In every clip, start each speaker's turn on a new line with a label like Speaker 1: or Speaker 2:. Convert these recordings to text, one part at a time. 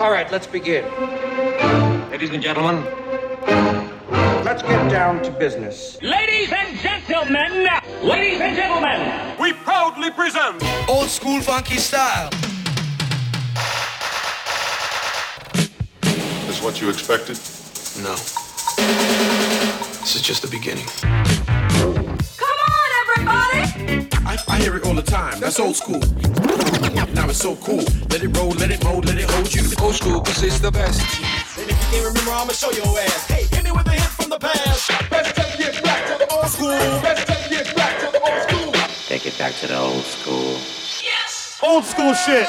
Speaker 1: All right, let's begin.
Speaker 2: Ladies and gentlemen,
Speaker 1: Let's get down to business.
Speaker 3: Ladies and gentlemen, ladies and gentlemen,
Speaker 4: we proudly present
Speaker 5: Old school funky style.
Speaker 6: Is what you expected?
Speaker 5: No. This is just the beginning.
Speaker 7: Come on, everybody!
Speaker 8: I, I hear it all the time. That's old school. Now it's so cool. Let it roll, let it mold, let it hold you.
Speaker 5: Old school, cause it's the best.
Speaker 8: And if you can't remember, I'ma show your ass. Hey, hit me with a hit from the past. Let's take it back to the old school. Let's take it back to the old school.
Speaker 2: take it back to the old school. Yes!
Speaker 4: old school shit.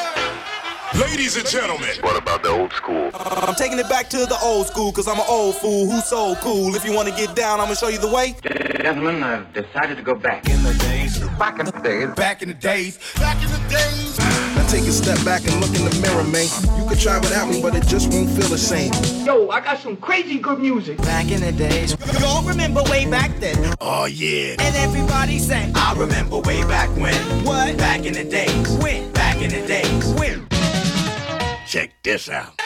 Speaker 6: Ladies and gentlemen, what about the old school?
Speaker 9: I'm taking it back to the old school, cause I'm an old fool who's so cool. If you wanna get down, I'ma show you the way.
Speaker 2: Gentlemen, I've decided to go back.
Speaker 8: In the days,
Speaker 2: Back in the day,
Speaker 8: back in the days, back in the days. Now take a step back and look in the mirror, man. You could try without me, but it just won't feel the same.
Speaker 1: Yo, I got some crazy good music.
Speaker 9: Back in the days. Y'all remember way back then.
Speaker 8: Oh yeah.
Speaker 9: And everybody sang.
Speaker 8: I remember way back when.
Speaker 9: What?
Speaker 8: Back in the days.
Speaker 9: When?
Speaker 8: Back in the days.
Speaker 9: When?
Speaker 8: Check this out.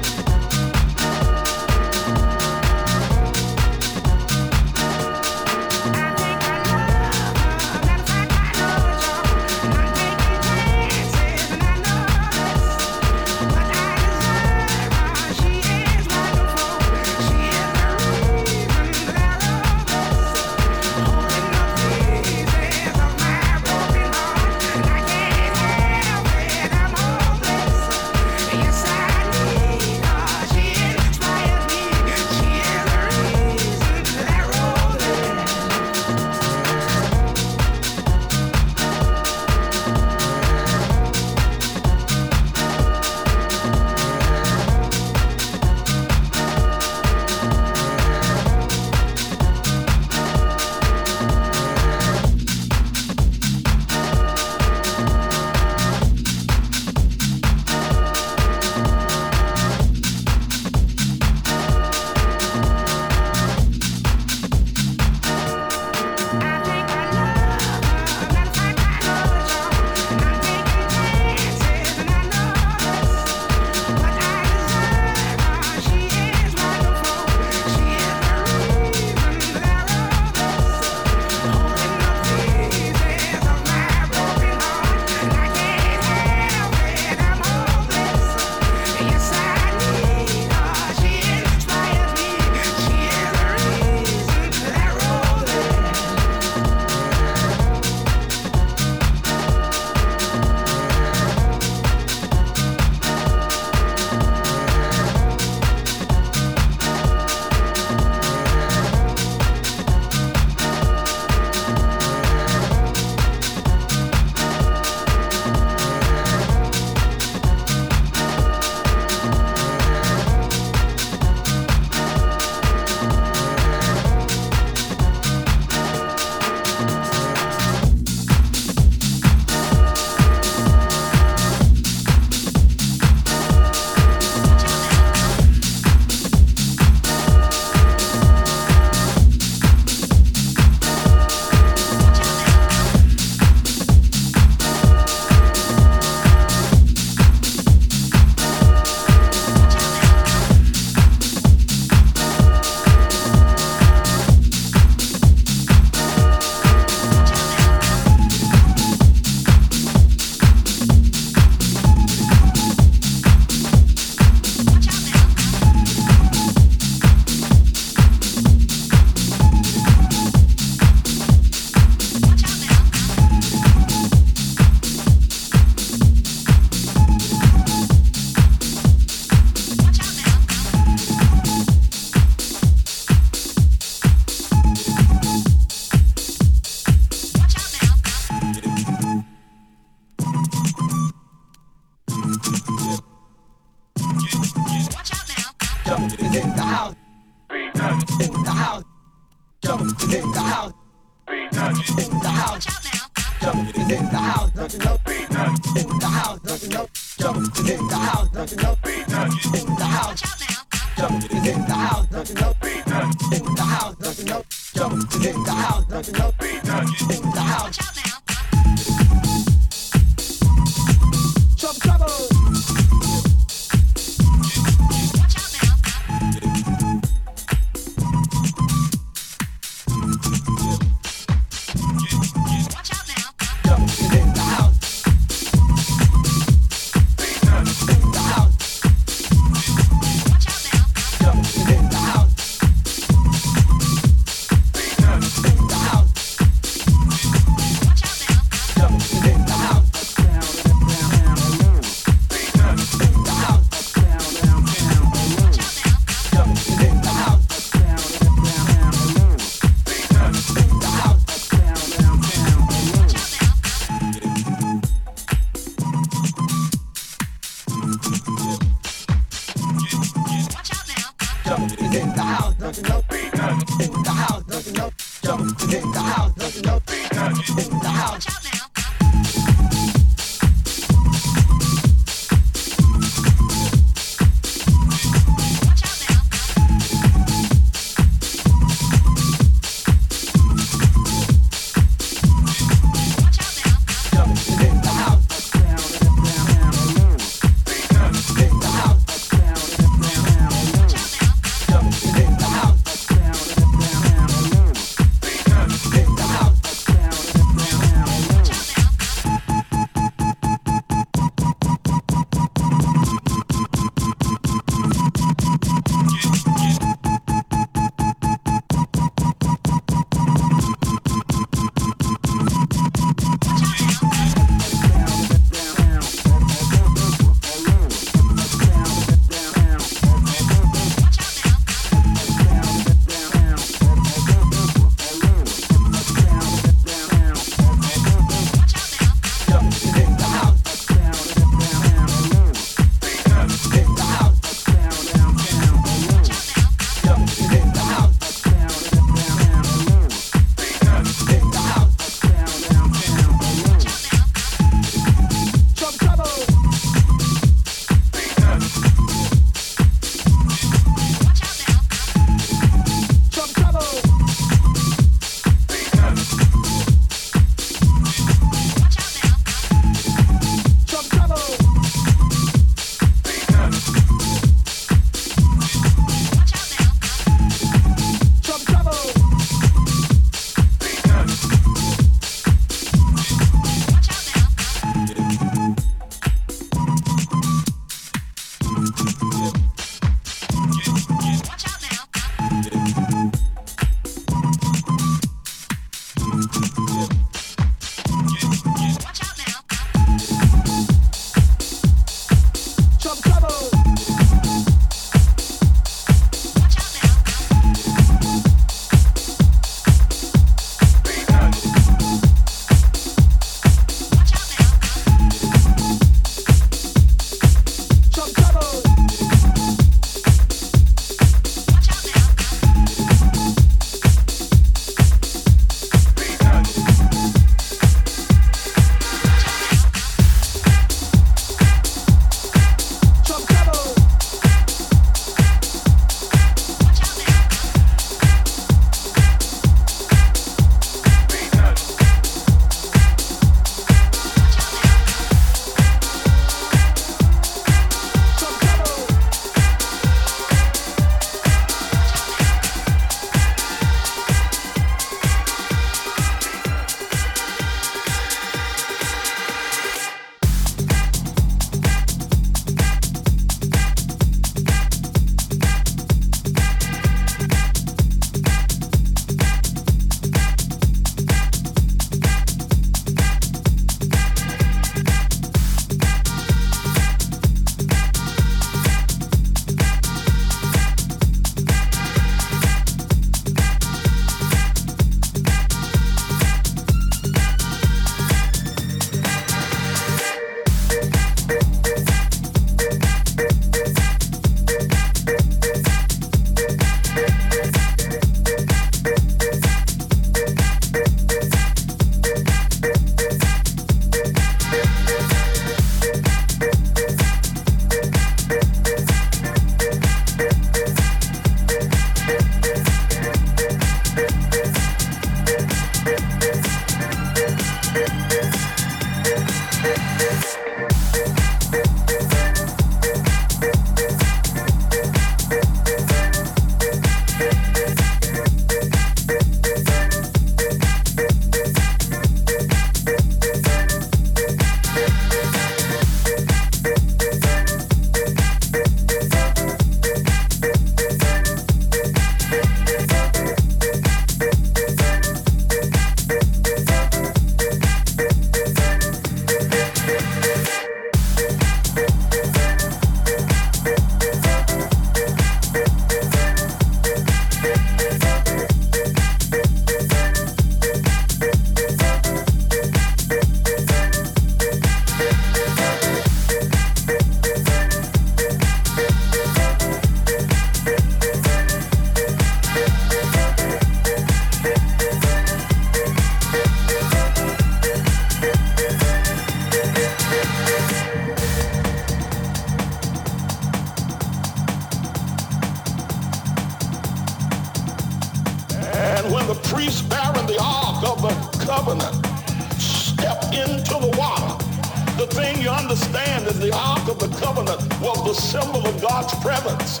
Speaker 10: Of God's presence.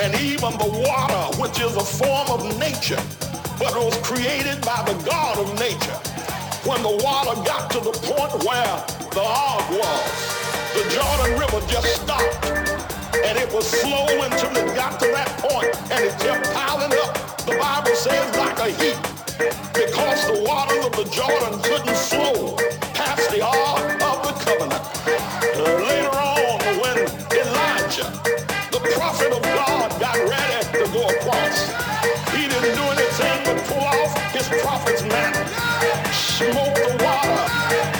Speaker 10: And even the water, which is a form of nature, but was created by the God of nature. When the water got to the point where the ark was, the Jordan River just stopped. And it was slow until it got to that point, and it kept piling up. The Bible says like a heap, because the waters of the Jordan couldn't flow he didn't do anything but pull off his smoke the water,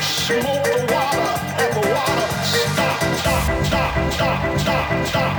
Speaker 10: smoke the water, and the water stopped, stopped, stopped, stopped, stopped,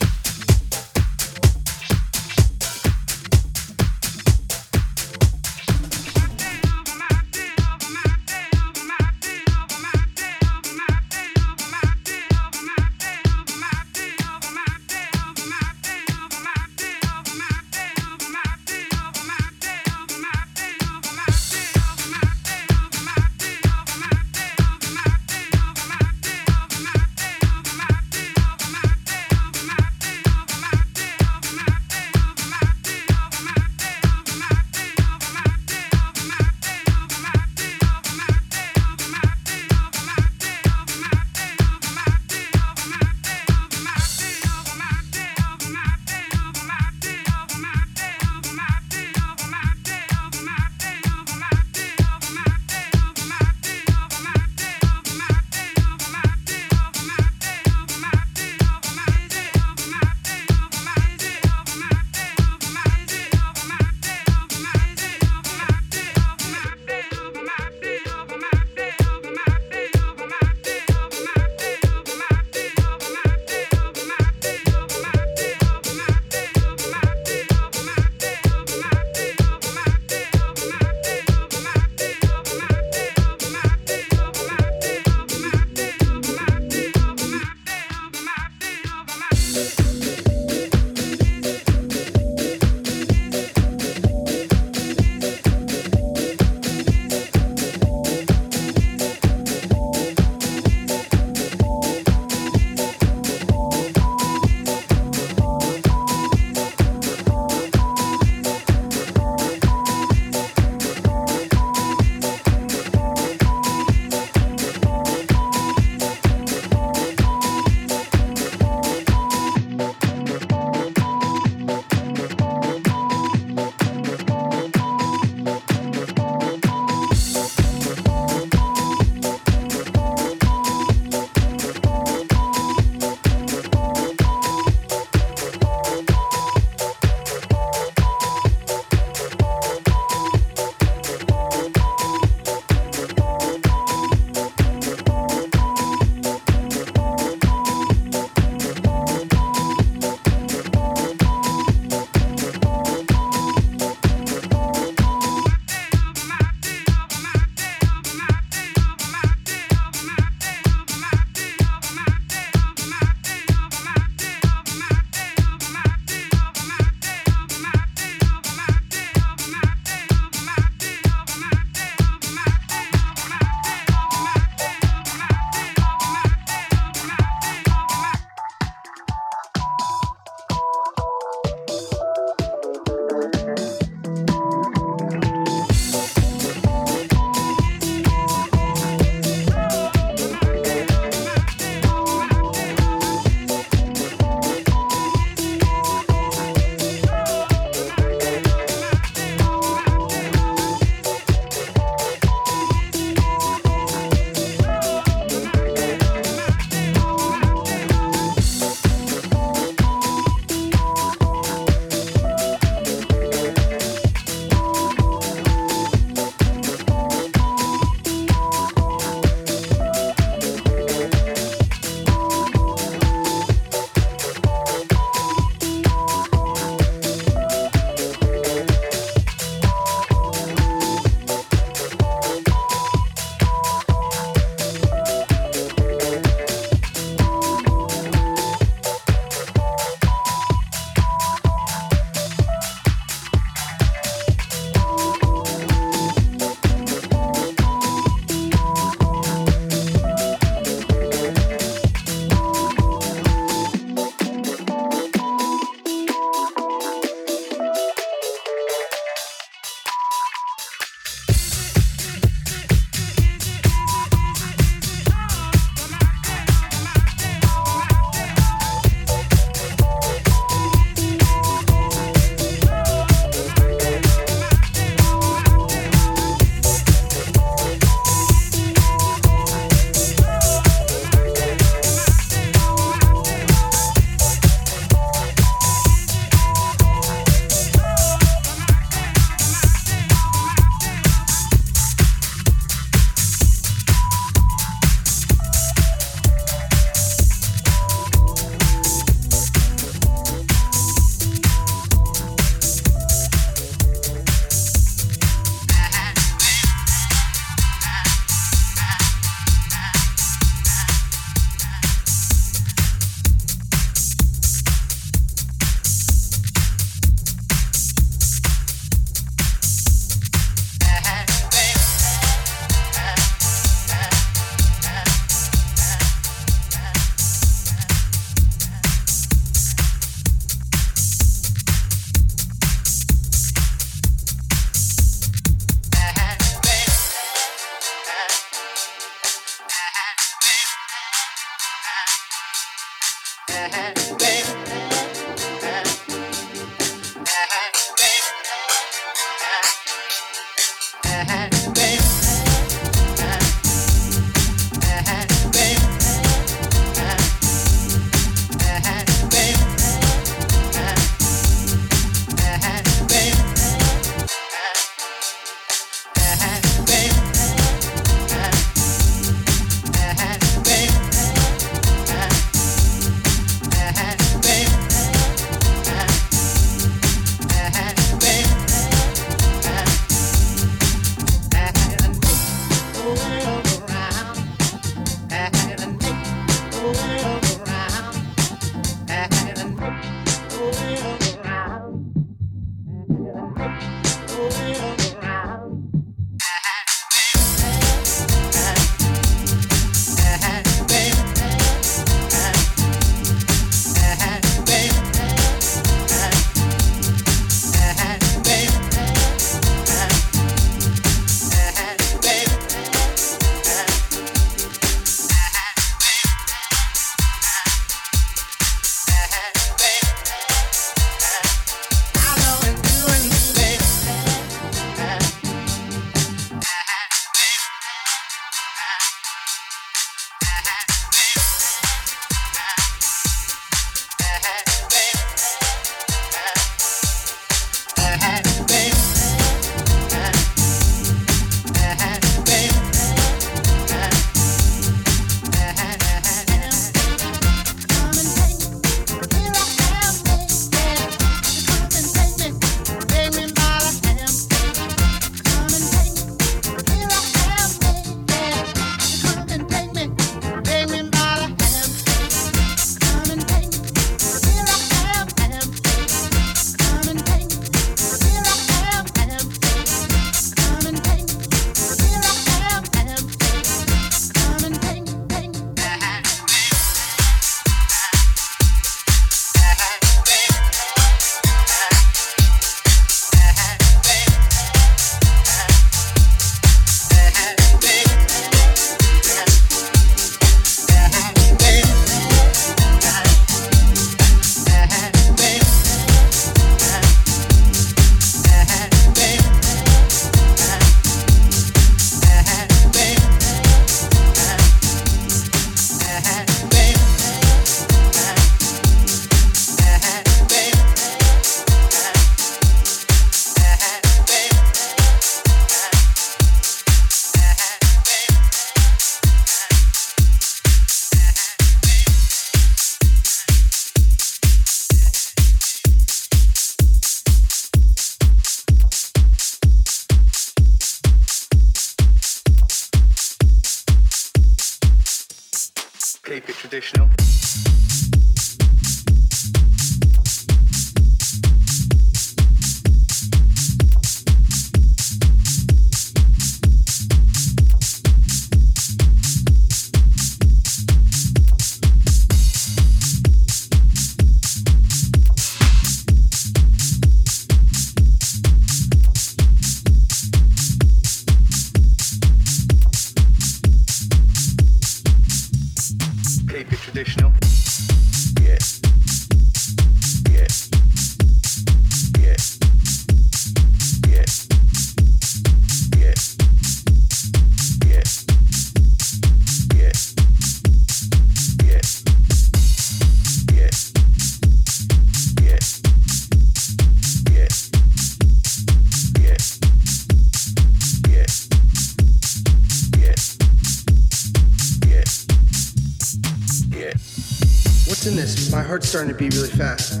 Speaker 11: starting to be really fast.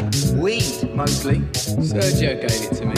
Speaker 12: It's weed mostly. Sergio gave it to me.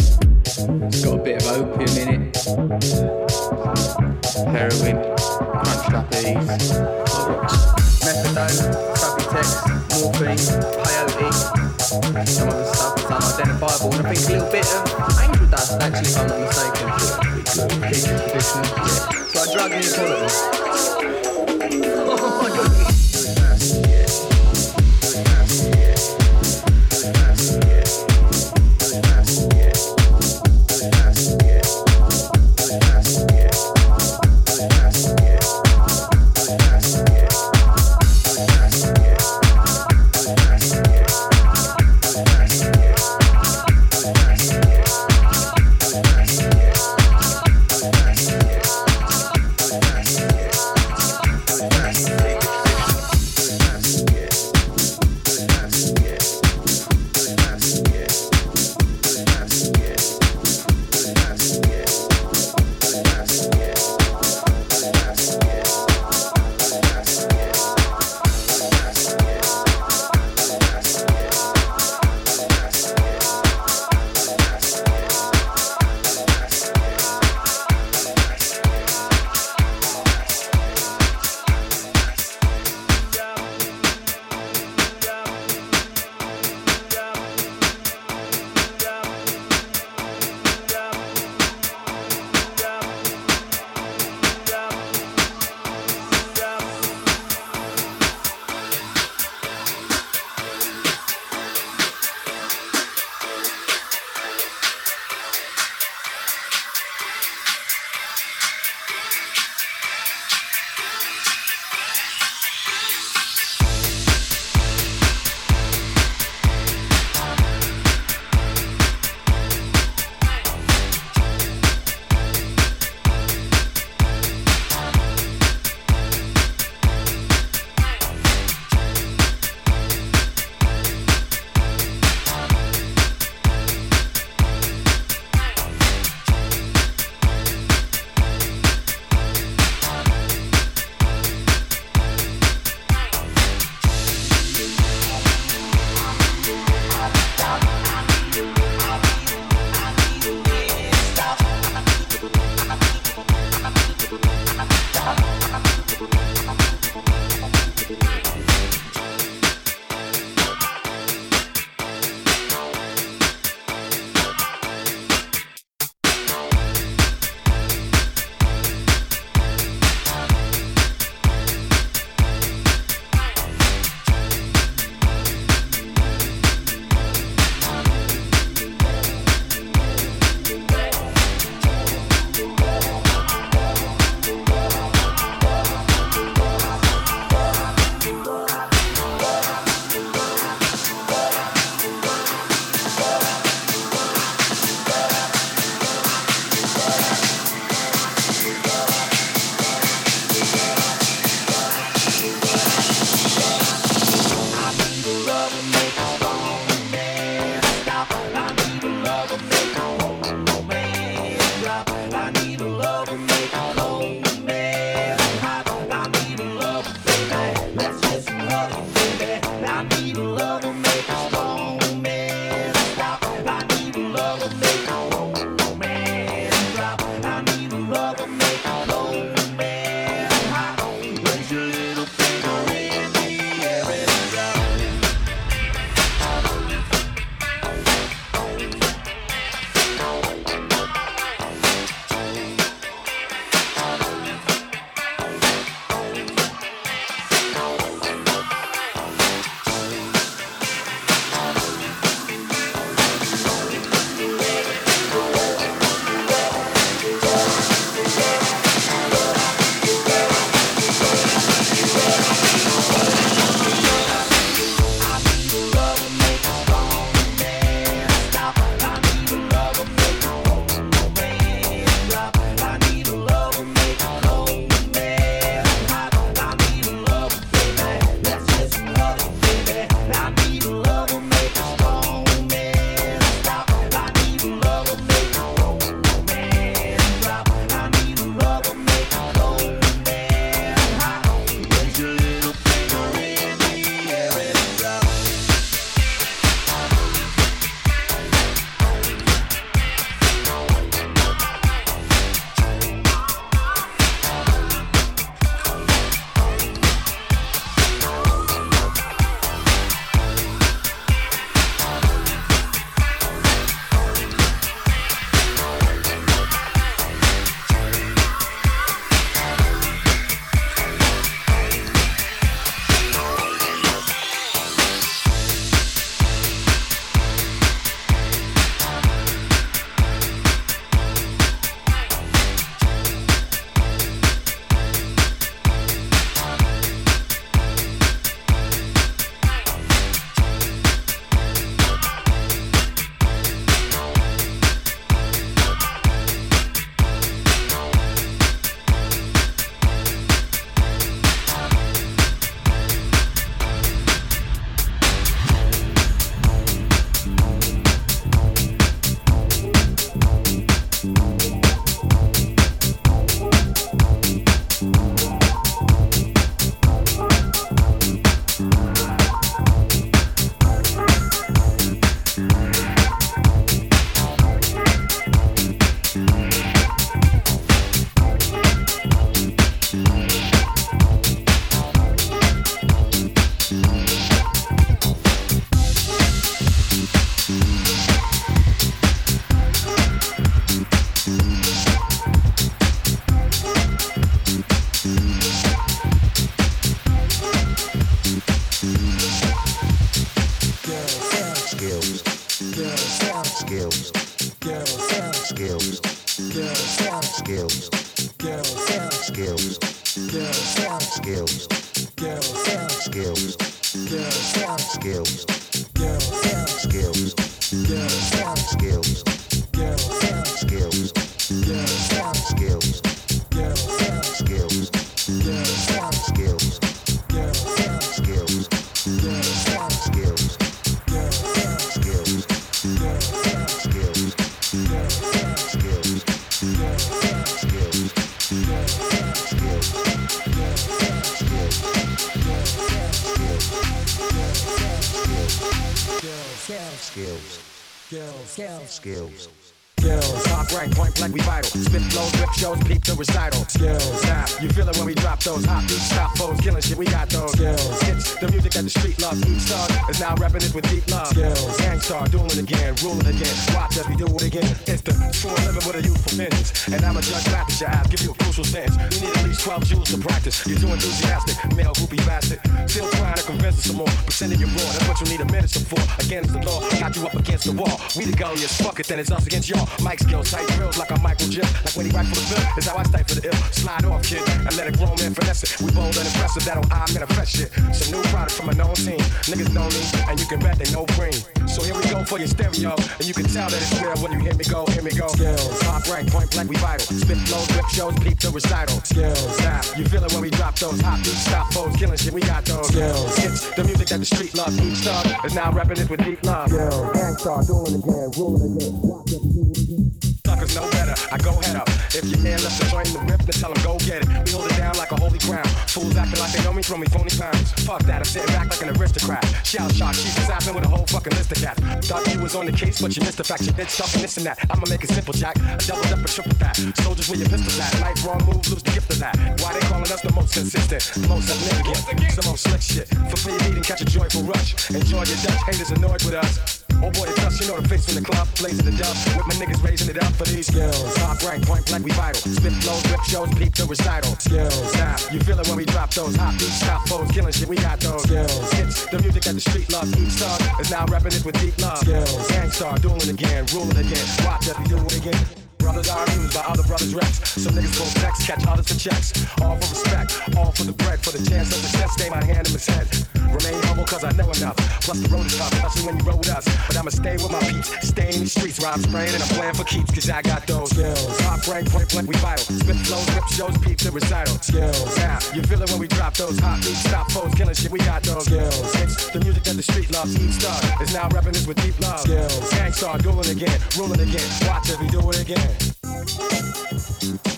Speaker 13: Gulliest, then it's us against y'all. Mike skills, tight drills like I'm Michael Jim. Like when he write for the bill, is how I stay for the ill. Slide off, kid, and let a grown man finesse it. We bold and impressive, that'll I manifest shit. Some new product from a known team. Niggas know me, and you can bet they know green. So here we go for your stereo, and you can tell that it's real when you hear me go, hear me go. Skills, top rank, point blank, we vital. Spit flows, rip shows, peep the recital. Skills, now you feel it when we drop those hot beats, stop foes, killing shit. We got those skills. Hits the music that the street loves. Each star is now rapping it with deep love. Skills, Gang Starr, doing it again, ruling again. Suckers know better, I go head up. If your man left to join the rip, then tell go get it. We hold it down like a holy crown. Fools acting like they know me, throw me phony pounds. Fuck that, I'm sitting back like an aristocrat. Shell shock, keep assassin with a whole fucking list of cats. Thought you was on the case, but you missed the fact you did stuff and this and that. I'ma make it simple, Jack. I doubled up and triple that. Soldiers with your pistols at. Life wrong move, lose the gift of that. Why they calling us the most consistent, most significant? Some old slick shit. Your need and catch a joyful rush. Enjoy your Dutch haters annoyed with us. Oh boy, it's us, you know the face from the club, blazing the dub. With my niggas raising it up for these skills. Top rank, point blank, we vital. Spit flows, rip shows, peep the recital. Skills, now you feel it when we drop those hot beats, stop foes, killing shit. We got those skills. Hits the music that the street loves. Each song is now rapping it with deep love. Skills, Gang Starr, doing it again, ruling again. Watch as we do it again. Brothers are amused by other brothers' reps. Some niggas go text, catch others for checks. All for respect, all for the bread, for the chance of success. Stay my hand in his head. Remain humble cause I know enough. Plus the road is tough, especially when you roll with us. But I'ma stay with my peeps, stay in these streets where I'm spraying and I'm playing for keeps. Cause I got those skills. Top rank, point blank, we vital. Spit flows, rip shows, peeps and recital. Skills. Now, you feel it when we drop those hot beats, stop foes, killing shit. We got those skills. It's the music that the street loves. Each star is now rapping this with deep love. Skills. Gang Starr, dueling again, ruling again. Watch as we do it again.
Speaker 10: Thank you.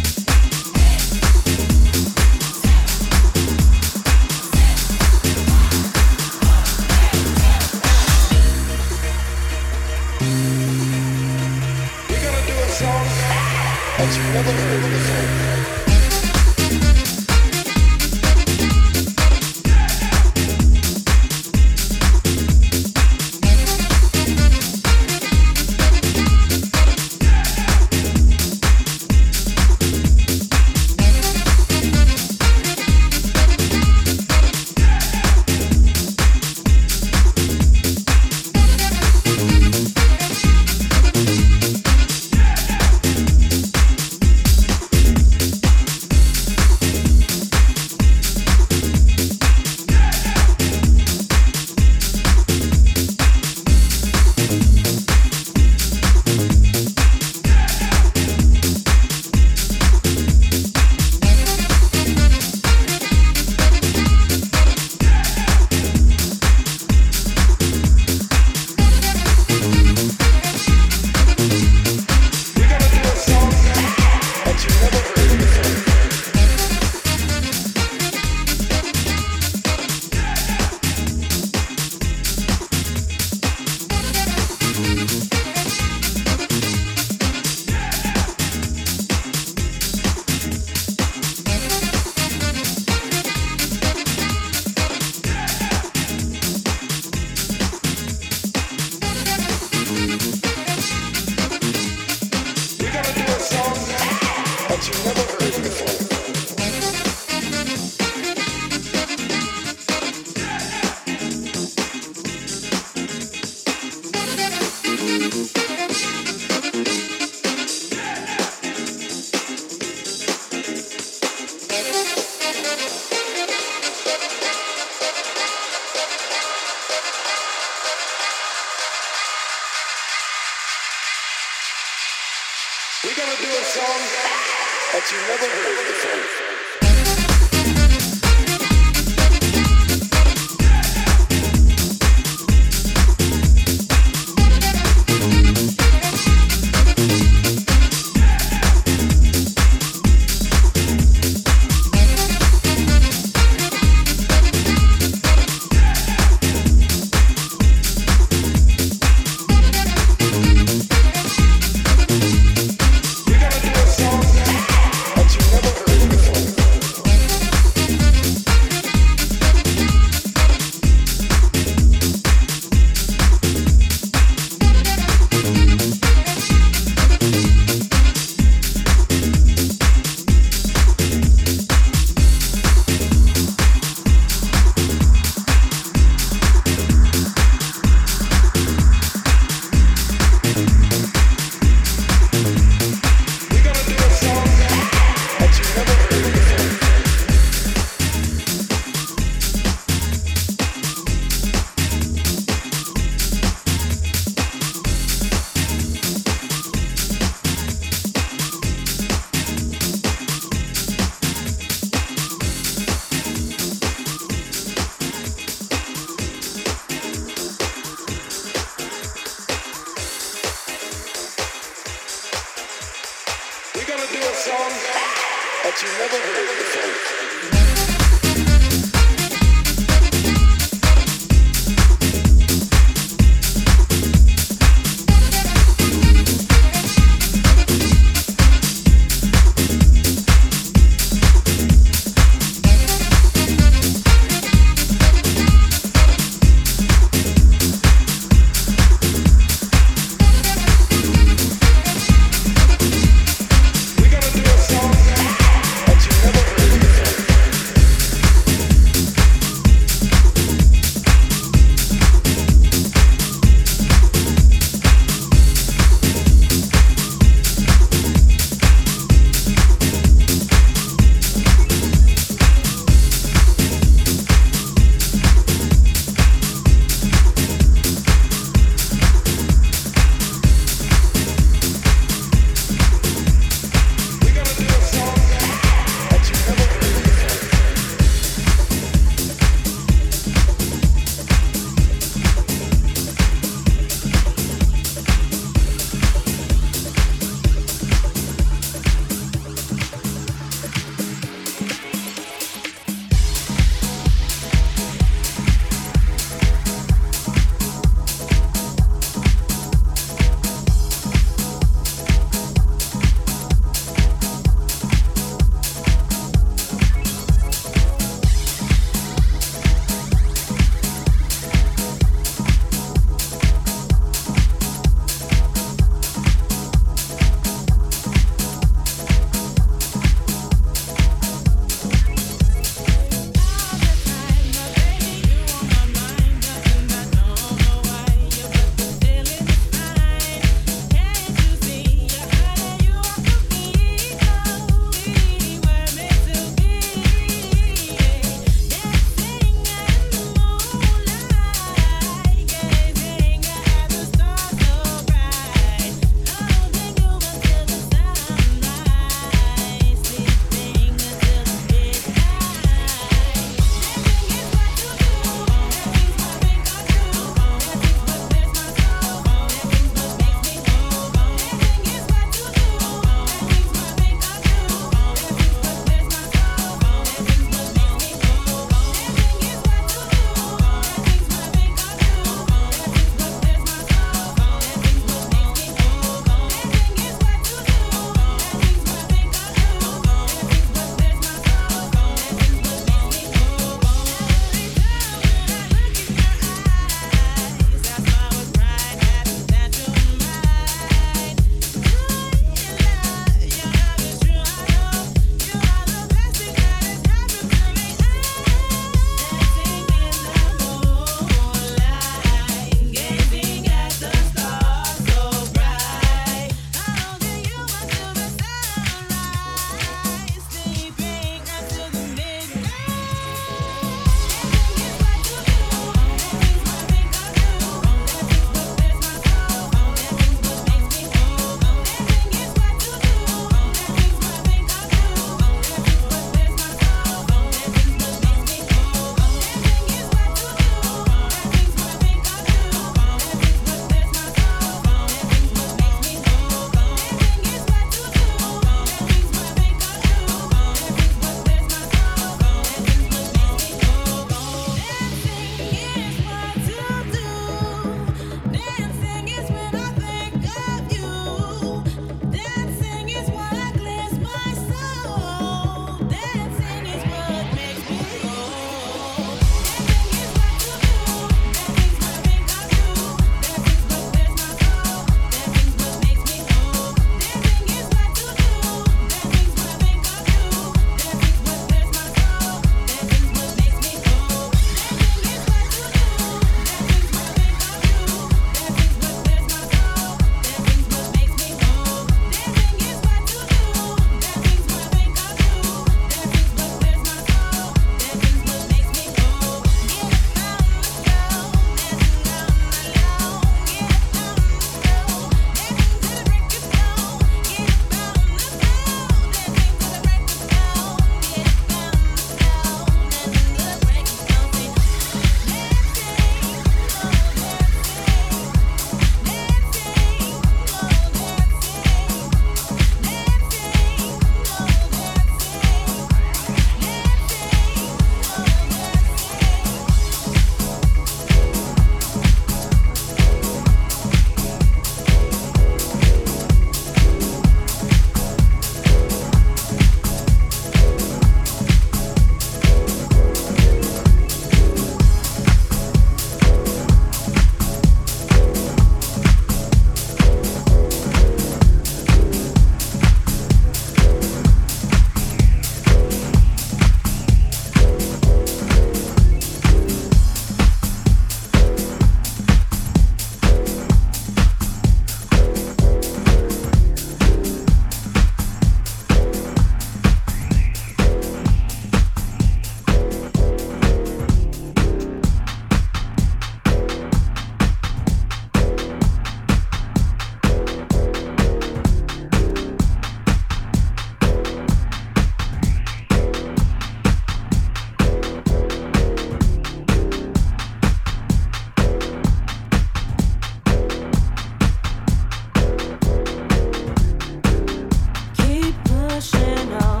Speaker 14: professional.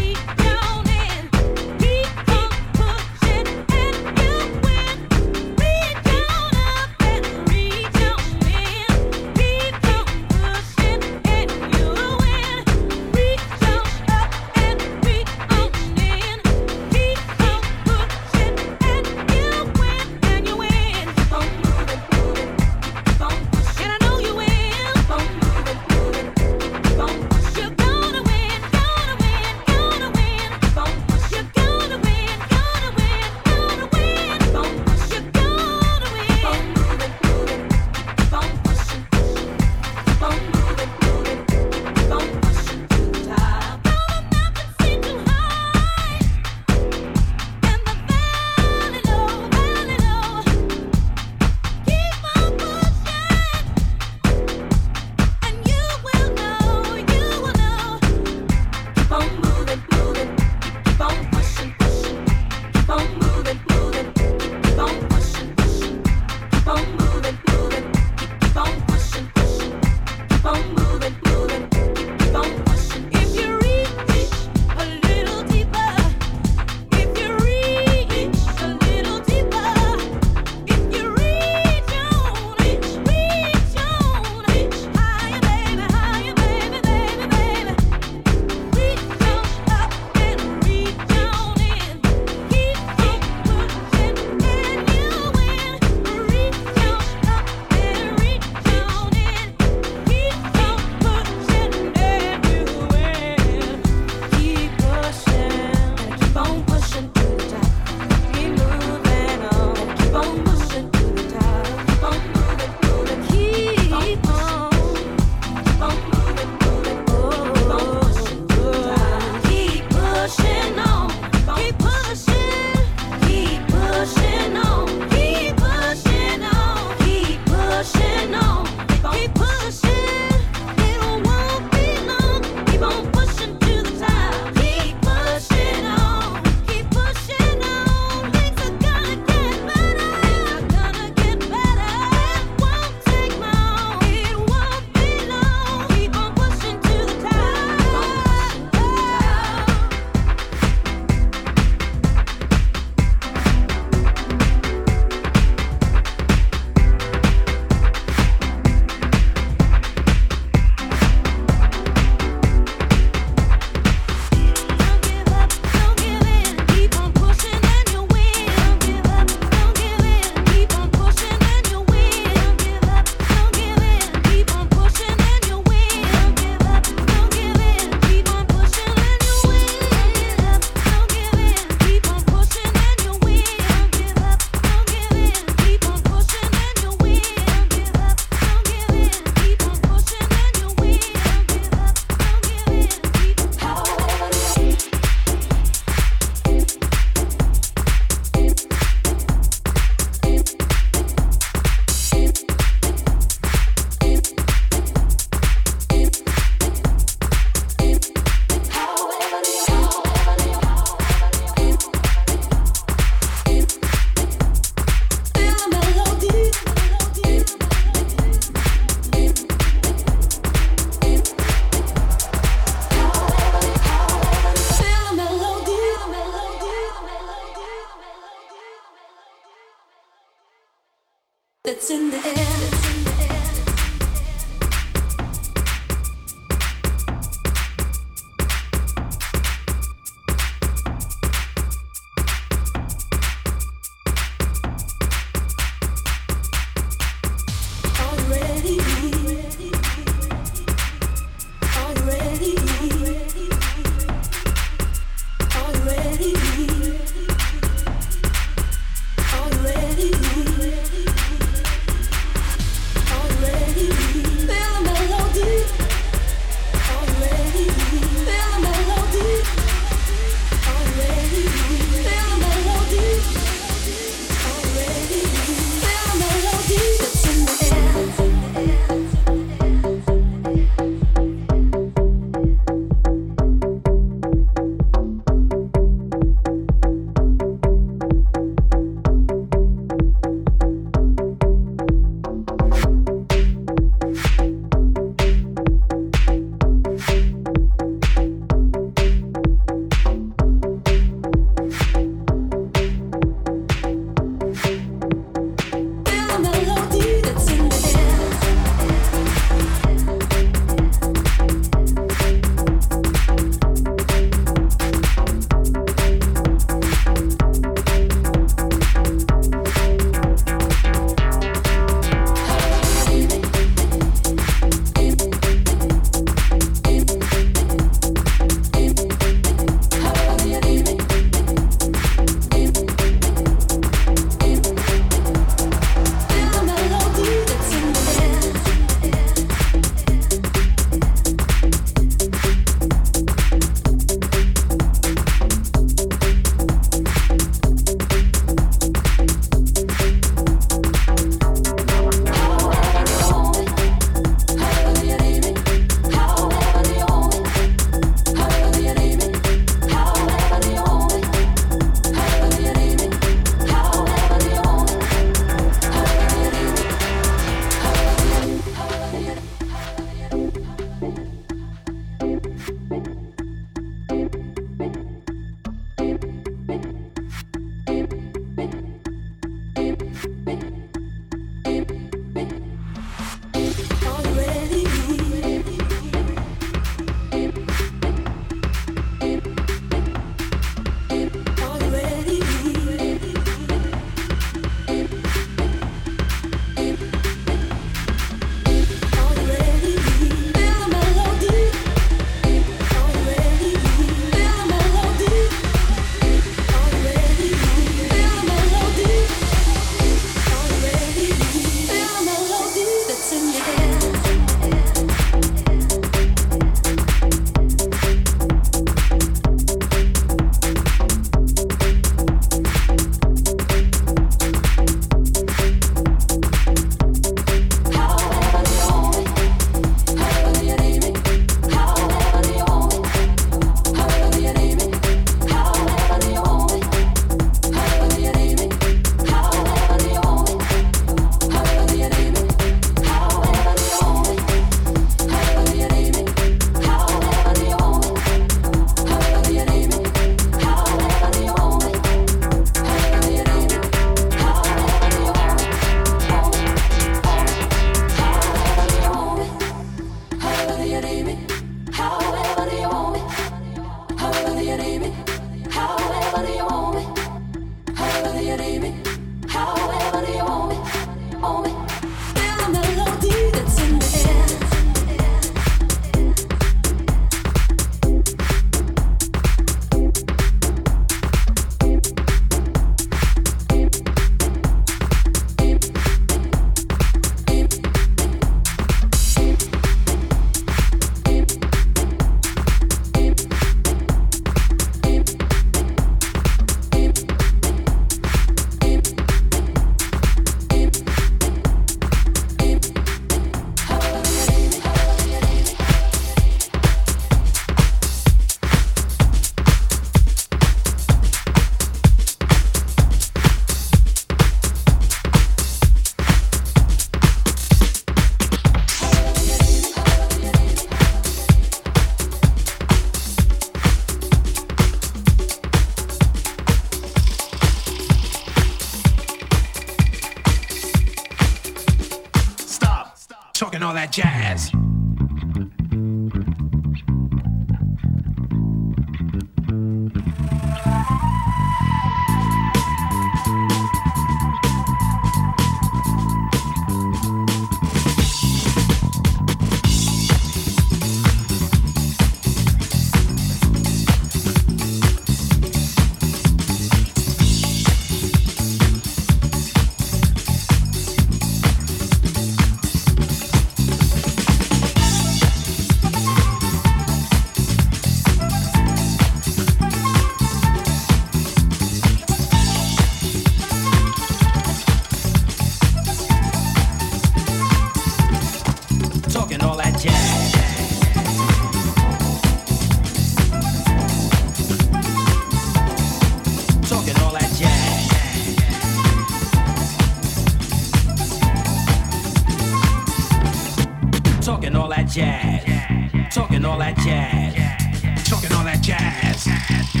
Speaker 14: Talking all that jazz. Talking all that jazz. Talking all that jazz.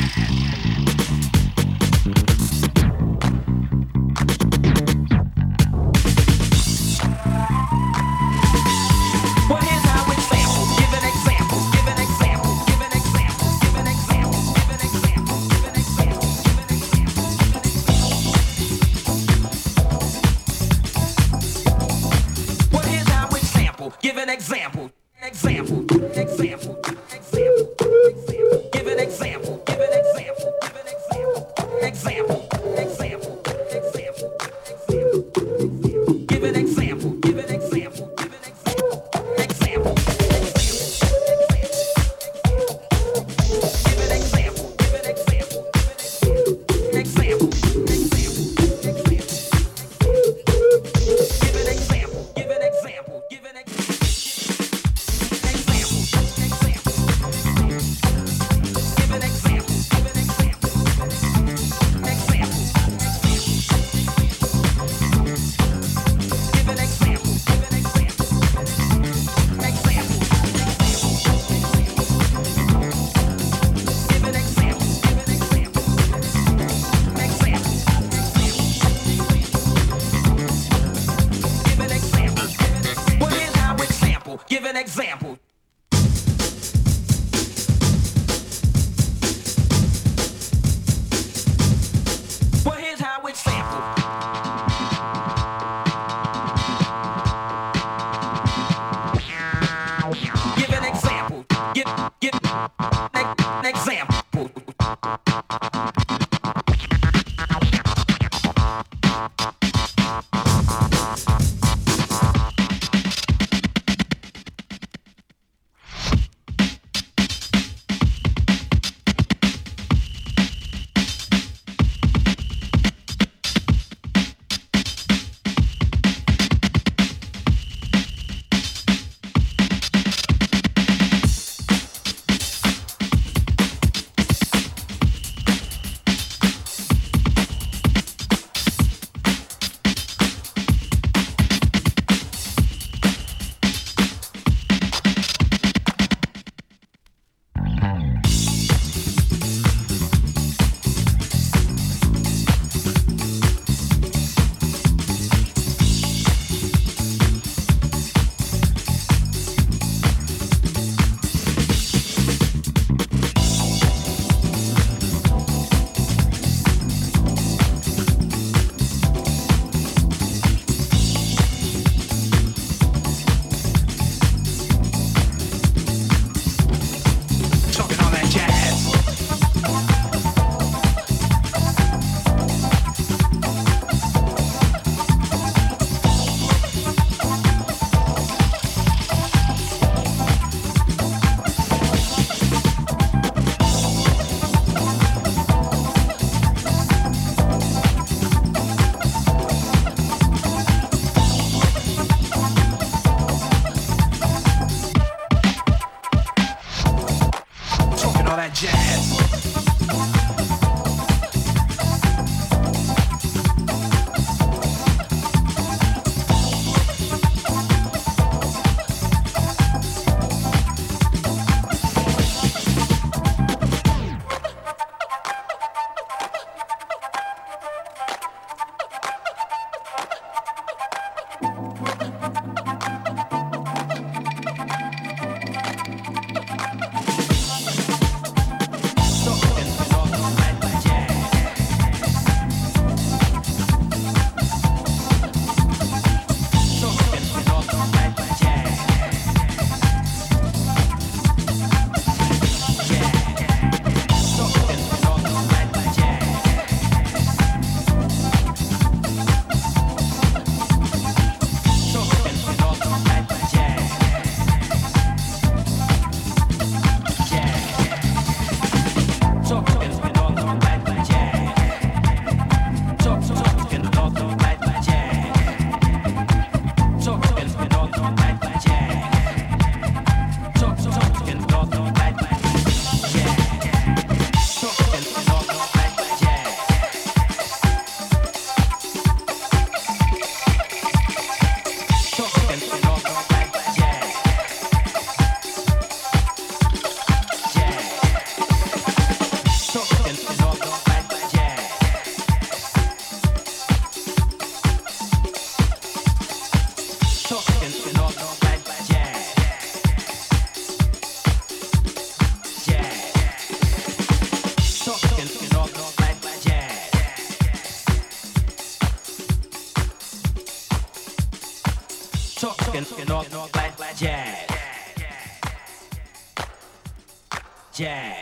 Speaker 14: Jazz.